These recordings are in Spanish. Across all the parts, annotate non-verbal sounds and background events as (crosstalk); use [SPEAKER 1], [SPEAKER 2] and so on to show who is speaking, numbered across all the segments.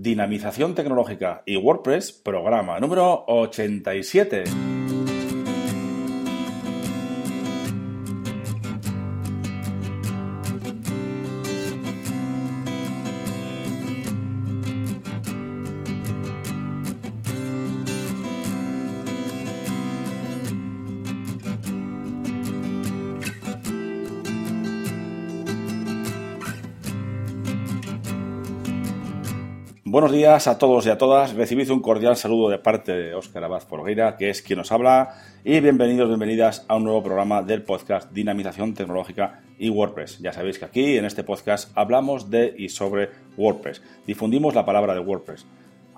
[SPEAKER 1] Dinamización Tecnológica y WordPress, programa número 87. Buenos días a todos y a todas. Recibid un cordial saludo de parte de Óscar Abad Forgueira, que es quien nos habla, y bienvenidos, bienvenidas a un nuevo programa del podcast Dinamización Tecnológica y WordPress. Ya sabéis que aquí en este podcast hablamos de y sobre WordPress. Difundimos la palabra de WordPress.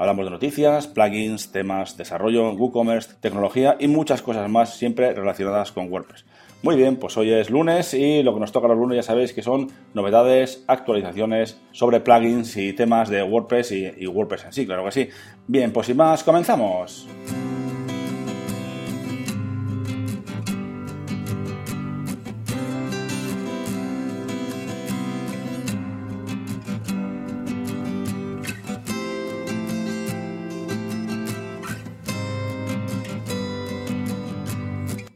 [SPEAKER 1] Hablamos de noticias, plugins, temas, desarrollo, WooCommerce, tecnología y muchas cosas más siempre relacionadas con WordPress. Muy bien, pues hoy es lunes y lo que nos toca los lunes ya sabéis que son novedades, actualizaciones sobre plugins y temas de WordPress y, y WordPress en sí, claro que sí. Bien, pues sin más, comenzamos.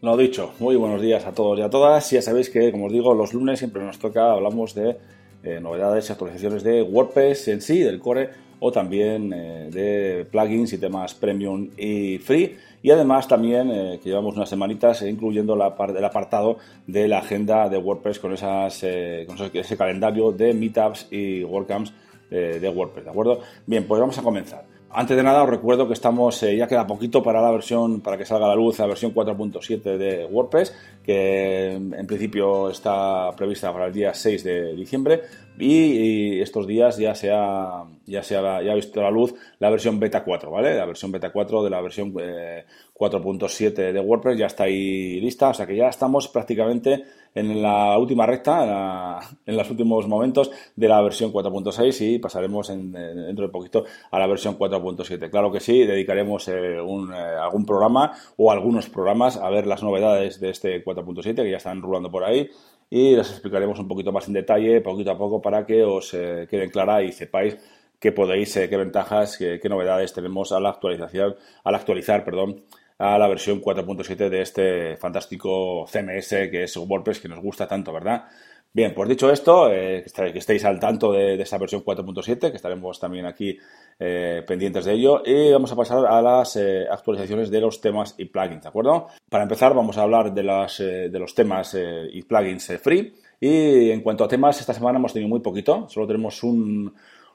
[SPEAKER 1] Lo dicho, muy buenos días a todos y a todas. Ya sabéis que, como os digo, los lunes siempre nos toca, hablamos de eh, novedades y actualizaciones de WordPress en sí, del core, o también eh, de plugins y temas premium y free. Y además también eh, que llevamos unas semanitas incluyendo la el apartado de la agenda de WordPress con, esas, con ese calendario de meetups y WordCamps de WordPress, ¿de acuerdo? Bien, pues vamos a comenzar. Antes de nada os recuerdo que estamos, eh, ya queda poquito para la versión, para que salga a la luz la versión 4.7 de WordPress, que en principio está prevista para el día 6 de diciembre. Y, estos días ya se ha, ya se ha, ya ha visto la luz la versión beta 4, ¿vale? La versión beta 4 de la versión 4.7 eh, de WordPress ya está ahí lista, o sea que ya estamos prácticamente en la última recta, en, los últimos momentos de la versión 4.6 y pasaremos dentro de poquito a la versión 4.7. Claro que sí, dedicaremos eh, eh, algún programa o algunos programas a ver las novedades de este 4.7 que ya están rulando por ahí y les explicaremos un poquito más en detalle, poquito a poco, para que os eh, queden clara y sepáis qué podéis, qué ventajas, qué, novedades tenemos a la actualización, al actualizar, perdón, a la versión 4.7 de este fantástico CMS que es WordPress que nos gusta tanto, ¿verdad? Bien, pues dicho esto, eh, que estéis al tanto de, esa versión 4.7, que estaremos también aquí eh, pendientes de ello, y vamos a pasar a las eh, actualizaciones de los temas y plugins, ¿de acuerdo? Para empezar, vamos a hablar de, las, de los temas y plugins free. Y en cuanto a temas, esta semana hemos tenido muy poquito, solo tenemos un,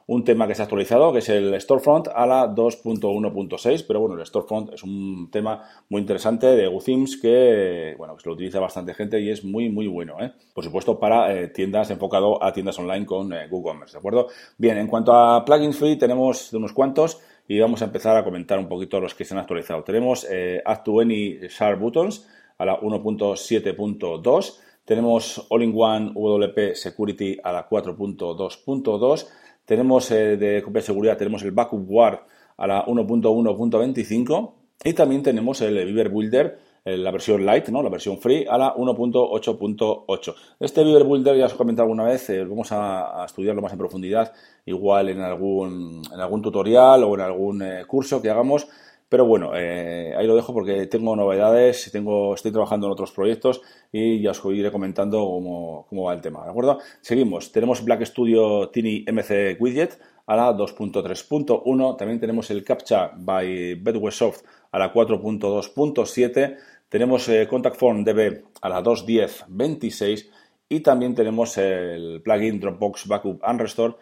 [SPEAKER 1] un tema que se ha actualizado, que es el Storefront a la 2.1.6, pero bueno, el Storefront es un tema muy interesante de GoThemes que, bueno, que se lo utiliza bastante gente y es muy, muy bueno, ¿eh? Por supuesto, para eh, tiendas enfocado a tiendas online con eh, WooCommerce, ¿de acuerdo? Bien, en cuanto a plugins free, tenemos unos cuantos y vamos a empezar a comentar un poquito los que se han actualizado. Tenemos eh, Add to Any Sharp Buttons a la 1.7.2, tenemos All-in-One WP Security a la 4.2.2, tenemos eh, de copia seguridad, tenemos el Backup Guard a la 1.1.25 y también tenemos el Viver Builder, eh, la versión light, ¿no? la versión free, a la 1.8.8. Este Viver Builder ya os he comentado alguna vez, eh, vamos a, estudiarlo más en profundidad, igual en algún, en algún tutorial o en algún curso que hagamos pero bueno, eh, ahí lo dejo porque tengo novedades, tengo, estoy trabajando en otros proyectos y ya os iré comentando cómo, cómo va el tema, ¿de acuerdo? Seguimos, tenemos Black Studio Tiny MC Widget a la 2.3.1, también tenemos el CAPTCHA by Bedwesoft a la 4.2.7, tenemos eh, Contact Form DB a la 2.10.26 y también tenemos el plugin Dropbox Backup and Restore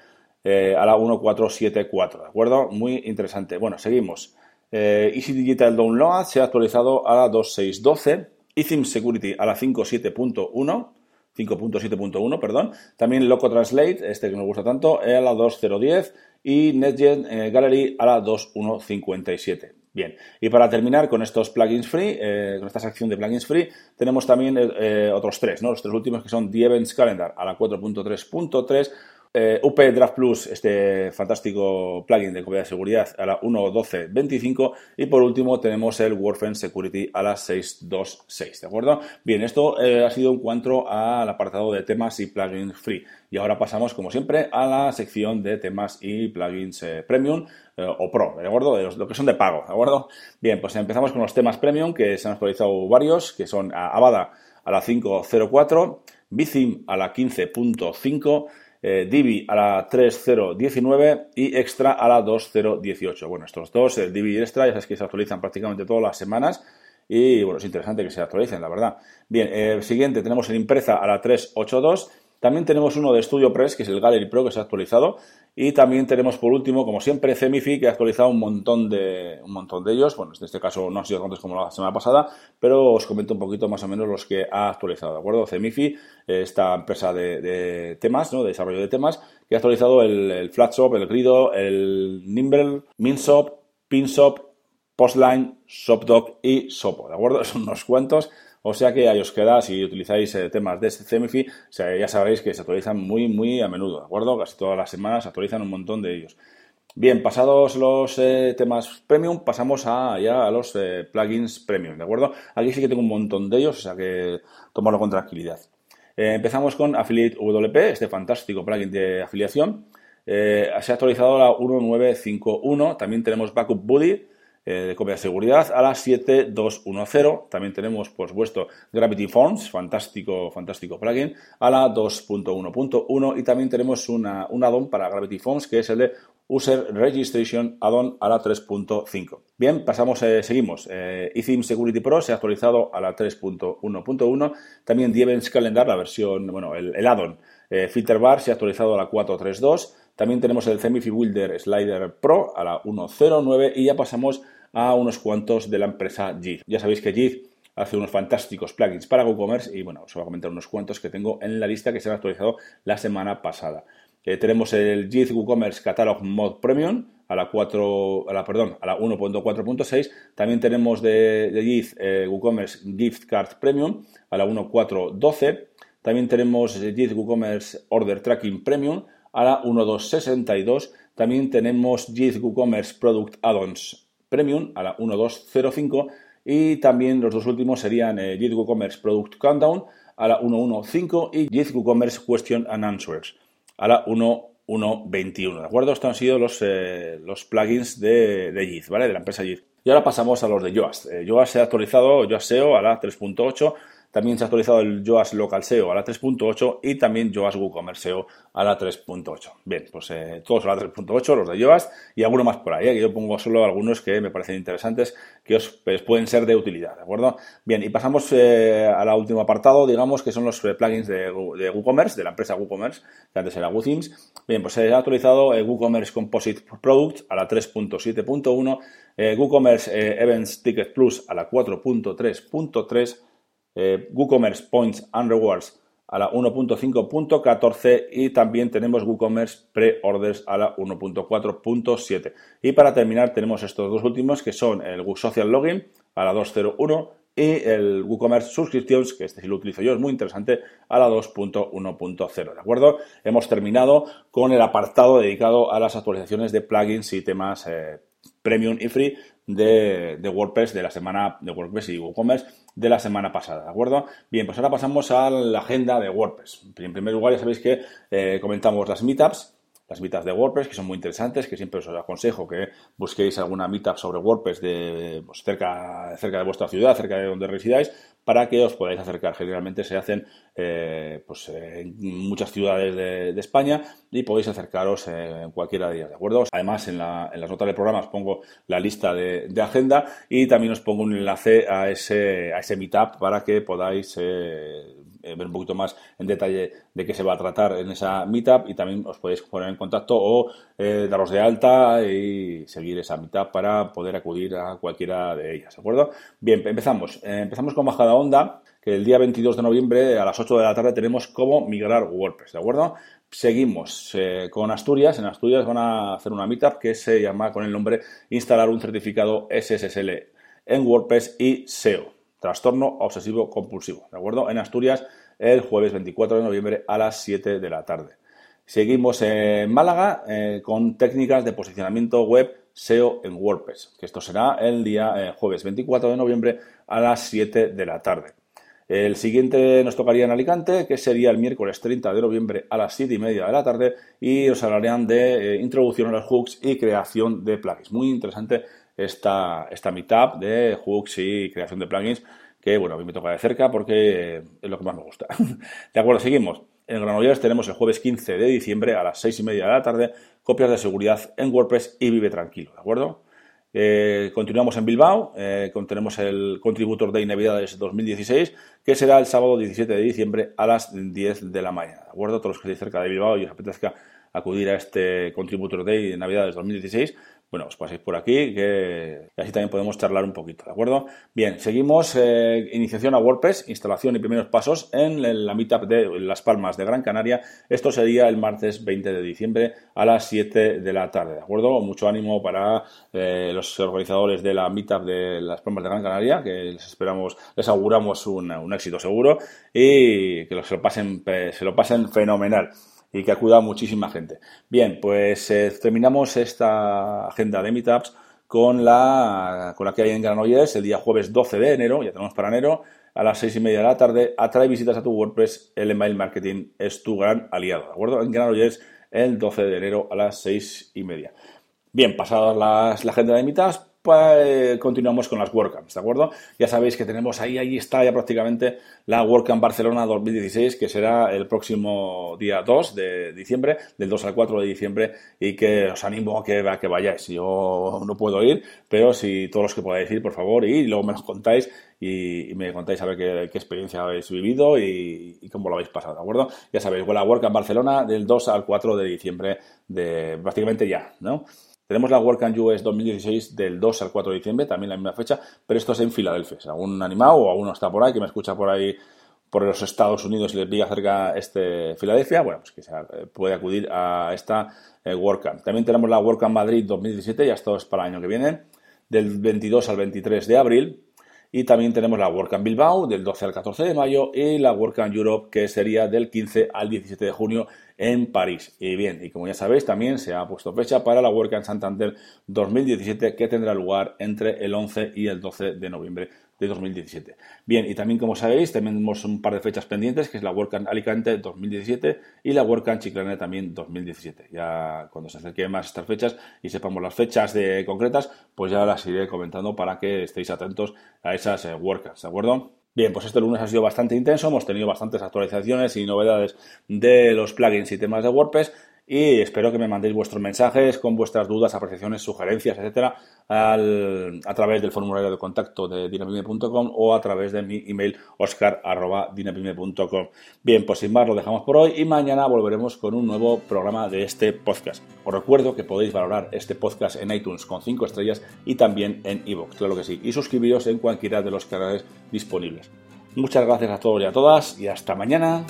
[SPEAKER 1] a la 1.4.7.4, ¿de acuerdo? Muy interesante. Bueno, seguimos. Eh, Easy Digital Download se ha actualizado a la 2.6.12. eTheme Security a la 5.7.1. 5.7.1, perdón. También Loco Translate, este que nos gusta tanto, a la 2.0.10 y NetGen eh, Gallery a la 2.1.57. Bien, y para terminar con estos plugins free, eh, con esta sección de plugins free, tenemos también otros tres, ¿no? Los tres últimos que son The Events Calendar a la 4.3.3, eh, UP Draft Plus, este fantástico plugin de copia de seguridad a la 1.12.25 y por último tenemos el WordFence Security a la 6.2.6, ¿de acuerdo? Bien, esto eh, ha sido en cuanto al apartado de temas y plugins free y ahora pasamos como siempre a la sección de temas y plugins eh, premium o pro, ¿de acuerdo? De los, lo que son de pago, ¿de acuerdo? Bien, pues empezamos con los temas premium que se han actualizado varios, que son Avada a la 5.04, Bithim a la 15.5, eh, Divi a la 3.0.19 y Extra a la 2.0.18. Bueno, estos dos, el Divi y Extra, ya sabes que se actualizan prácticamente todas las semanas y bueno, es interesante que se actualicen, la verdad. Bien, eh, siguiente tenemos el Impreza a la 3.8.2 también tenemos uno de Studio Press, que es el Gallery Pro, que se ha actualizado. Y también tenemos, por último, como siempre, Cemifi, que ha actualizado un montón de, un montón de ellos. Bueno, en este caso no han sido tantos como la semana pasada, pero os comento un poquito más o menos los que ha actualizado, ¿de acuerdo? Cemifi, esta empresa de, temas, ¿no? De desarrollo de temas, que ha actualizado el, el Flatshop, el Grido, el Nimble, Minshop, Pinshop, Postline, ShopDoc y Sopo, ¿de acuerdo? (laughs) Son unos cuantos o sea que ahí os queda, si utilizáis eh, temas de CMFI, ya sabréis que se actualizan muy, muy a menudo, ¿de acuerdo? Casi todas las semanas se actualizan un montón de ellos. Bien, pasados los eh, temas premium, pasamos a, ya a los eh, plugins premium, ¿de acuerdo? Aquí sí que tengo un montón de ellos, o sea que tomarlo con tranquilidad. empezamos con Affiliate WP, este fantástico plugin de afiliación. se ha actualizado la 1951. También tenemos Backup Buddy, de copia de seguridad a la 7210. También tenemos, por supuesto, Gravity Forms, fantástico, fantástico plugin, a la 2.1.1 y también tenemos una, un add-on para Gravity Forms que es el de User Registration Add-on a la 3.5. Bien, pasamos, eh, seguimos. Eh, Security Pro se ha actualizado a la 3.1.1. También Events Calendar, la versión, bueno, el, el add-on eh, Filter Bar se ha actualizado a la 4.3.2. También tenemos el Cemifi Builder Slider Pro a la 1.09 y ya pasamos a unos cuantos de la empresa JIT. Ya sabéis que JIT hace unos fantásticos plugins para WooCommerce y bueno, os voy a comentar unos cuantos que tengo en la lista que se han actualizado la semana pasada. Eh, tenemos el JIT WooCommerce Catalog Mod Premium a la 4, a la, perdón, a la 1.4.6. También tenemos de, de JIT eh, WooCommerce Gift Card Premium a la 1.4.12. También tenemos JIT WooCommerce Order Tracking Premium a la 1.2.62. También tenemos JIT WooCommerce Product Add-ons Premium a la 1205 y también los dos últimos serían eh, WooCommerce Product Countdown a la 115 y JIT WooCommerce Question and Answers a la 1121. ¿De acuerdo? Estos han sido los, eh, los plugins de, de ¿vale? De la empresa JIT. Y ahora pasamos a los de Yoast. Eh, Yoast se ha actualizado, Yoast SEO a la 3.8 también se ha actualizado el Yoast Local SEO a la 3.8 y también Yoast WooCommerce SEO a la 3.8. Bien, pues eh, todos a la 3.8, los de Yoast y alguno más por ahí. ¿eh? yo pongo solo algunos que me parecen interesantes que os pues, pueden ser de utilidad, ¿de acuerdo? Bien, y pasamos eh, al último apartado, digamos, que son los plugins de, WooCommerce, de la empresa WooCommerce, que antes era WooThemes. Bien, pues se ha actualizado el WooCommerce Composite Product a la 3.7.1, WooCommerce Events Ticket Plus a la 4.3.3, eh, WooCommerce Points and Rewards a la 1.5.14 y también tenemos WooCommerce Pre-Orders a la 1.4.7. Y para terminar tenemos estos dos últimos que son el Social Login a la 2.01 y el WooCommerce Subscriptions, que este sí lo utilizo yo, es muy interesante, a la 2.1.0, ¿de acuerdo? Hemos terminado con el apartado dedicado a las actualizaciones de plugins y temas eh, premium y free de, WordPress de la semana de WordPress y WooCommerce de la semana pasada, ¿de acuerdo? Bien, pues ahora pasamos a la agenda de WordPress. En primer lugar, ya sabéis que eh, comentamos las meetups, las meetups de WordPress, que son muy interesantes, que siempre os aconsejo que busquéis alguna meetup sobre WordPress de, pues, cerca, cerca de vuestra ciudad, cerca de donde residáis, para que os podáis acercar. Generalmente se hacen eh, pues, en muchas ciudades de, España y podéis acercaros en cualquiera de ellas, ¿de acuerdo? Además, en, las notas del programa os pongo la lista de, agenda y también os pongo un enlace a ese, a ese meetup para que podáis eh, eh, ver un poquito más en detalle de qué se va a tratar en esa meetup y también os podéis poner en contacto o eh, daros de alta y seguir esa meetup para poder acudir a cualquiera de ellas, ¿de acuerdo? Bien, empezamos. Eh, empezamos con Bajada Onda, que el día 22 de noviembre a las 8 de la tarde tenemos cómo migrar WordPress, ¿de acuerdo? Seguimos con Asturias. En Asturias van a hacer una meetup que se llama con el nombre Instalar un certificado SSL en WordPress y SEO trastorno obsesivo compulsivo, ¿de acuerdo? En Asturias el jueves 24 de noviembre a las 7 de la tarde. Seguimos en Málaga eh, con técnicas de posicionamiento web SEO en WordPress, que esto será el día eh, jueves 24 de noviembre a las 7 de la tarde. El siguiente nos tocaría en Alicante, que sería el miércoles 30 de noviembre a las 7 y media de la tarde, y os hablarían de eh, introducción a los hooks y creación de plugins. Muy interesante esta, esta meetup de hooks y creación de plugins, que bueno, a mí me toca de cerca porque es lo que más me gusta. (laughs) de acuerdo, seguimos. En Granollers tenemos el jueves 15 de diciembre a las 6 y media de la tarde copias de seguridad en WordPress y vive tranquilo, ¿de acuerdo? Eh, continuamos en Bilbao, eh, tenemos el Contributor Day Navidades 2016, que será el sábado 17 de diciembre a las 10 de la mañana. Todos los que estéis cerca de Bilbao y os apetezca acudir a este Contributor Day de Navidades 2016, bueno, os paséis por aquí, que así también podemos charlar un poquito, ¿de acuerdo? Bien, seguimos eh, iniciación a WordPress, instalación y primeros pasos en la Meetup de Las Palmas de Gran Canaria. Esto sería el martes 20 de diciembre a las 7 de la tarde, ¿de acuerdo? Mucho ánimo para eh, los organizadores de la Meetup de Las Palmas de Gran Canaria, que les esperamos, les auguramos un, éxito seguro y que se lo pasen, se lo pasen fenomenal y que acuda muchísima gente. Bien, pues eh, terminamos esta agenda de meetups con la, con la que hay en Granollers el día jueves 12 de enero, ya tenemos para enero, a las seis y media de la tarde. Atrae visitas a tu WordPress, el email marketing es tu gran aliado, ¿de acuerdo? En Granollers el 12 de enero a las seis y media. Bien, pasadas las, la agenda de meetups, continuamos con las WordCamps, ¿de acuerdo? Ya sabéis que tenemos ahí, ahí está ya prácticamente la WordCamp Barcelona 2016, que será el próximo día 2 de diciembre, del 2 al 4 de diciembre, y que os animo a que, a que vayáis. Yo no puedo ir, pero si todos los que podáis ir, por favor, y luego me lo contáis y, me contáis a ver qué, experiencia habéis vivido y, cómo lo habéis pasado, ¿de acuerdo? Ya sabéis, la WordCamp Barcelona del 2 al 4 de diciembre, de prácticamente ya, ¿no? Tenemos la WordCamp US 2016 del 2 al 4 de diciembre, también la misma fecha, pero esto es en Filadelfia. Si algún animado o alguno está por ahí, que me escucha por ahí por los Estados Unidos y le pilla cerca este Filadelfia, bueno, pues que eh, puede acudir a esta eh, WordCamp. También tenemos la WordCamp Madrid 2017, ya esto es para el año que viene, del 22 al 23 de abril. Y también tenemos la WordCamp Bilbao del 12 al 14 de mayo y la WordCamp Europe que sería del 15 al 17 de junio en París. Y bien, y como ya sabéis, también se ha puesto fecha para la WordCamp Santander 2017 que tendrá lugar entre el 11 y el 12 de noviembre de 2017. Bien, y también como sabéis, tenemos un par de fechas pendientes, que es la WordCamp Alicante 2017 y la WordCamp Chiclana también 2017. Ya cuando se acerquen más estas fechas y sepamos las fechas de concretas, pues ya las iré comentando para que estéis atentos a esas eh, WordCamps, ¿de acuerdo? Bien, pues este lunes ha sido bastante intenso, hemos tenido bastantes actualizaciones y novedades de los plugins y temas de WordPress y espero que me mandéis vuestros mensajes con vuestras dudas, apreciaciones, sugerencias, etcétera, a través del formulario de contacto de dinapime.com o a través de mi email oscar.dinapime.com. Bien, pues sin más lo dejamos por hoy y mañana volveremos con un nuevo programa de este podcast. Os recuerdo que podéis valorar este podcast en iTunes con 5 estrellas y también en iVoox, claro que sí, y suscribiros en cualquiera de los canales disponibles. Muchas gracias a todos y a todas y hasta mañana.